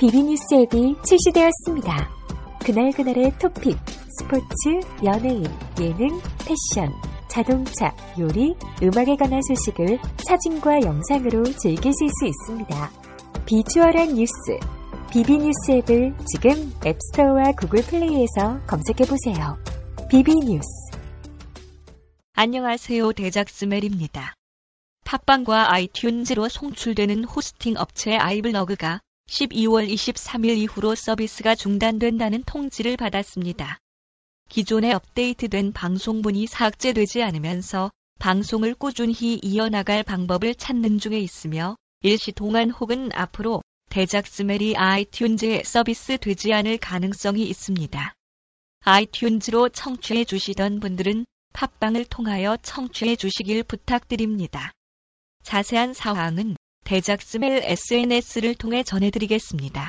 비비뉴스 앱이 출시되었습니다. 그날그날의 토픽, 스포츠, 연예인, 예능, 패션, 자동차, 요리, 음악에 관한 소식을 사진과 영상으로 즐기실 수 있습니다. 비주얼한 뉴스, 비비뉴스 앱을 지금 앱스토어와 구글 플레이에서 검색해보세요. 비비뉴스 안녕하세요. 대작스멜입니다. 팟빵과 아이튠즈로 송출되는 호스팅 업체 아이블러그가 12월 23일 이후로 서비스가 중단된다는 통지를 받았습니다. 기존에 업데이트된 방송분이 삭제되지 않으면서 방송을 꾸준히 이어나갈 방법을 찾는 중에 있으며 일시 동안 혹은 앞으로 대작 스멜이 아이튠즈에 서비스 되지 않을 가능성이 있습니다. 아이튠즈로 청취해 주시던 분들은 팟빵을 통하여 청취해 주시길 부탁드립니다. 자세한 사항은 대작스멜 SNS를 통해 전해드리겠습니다.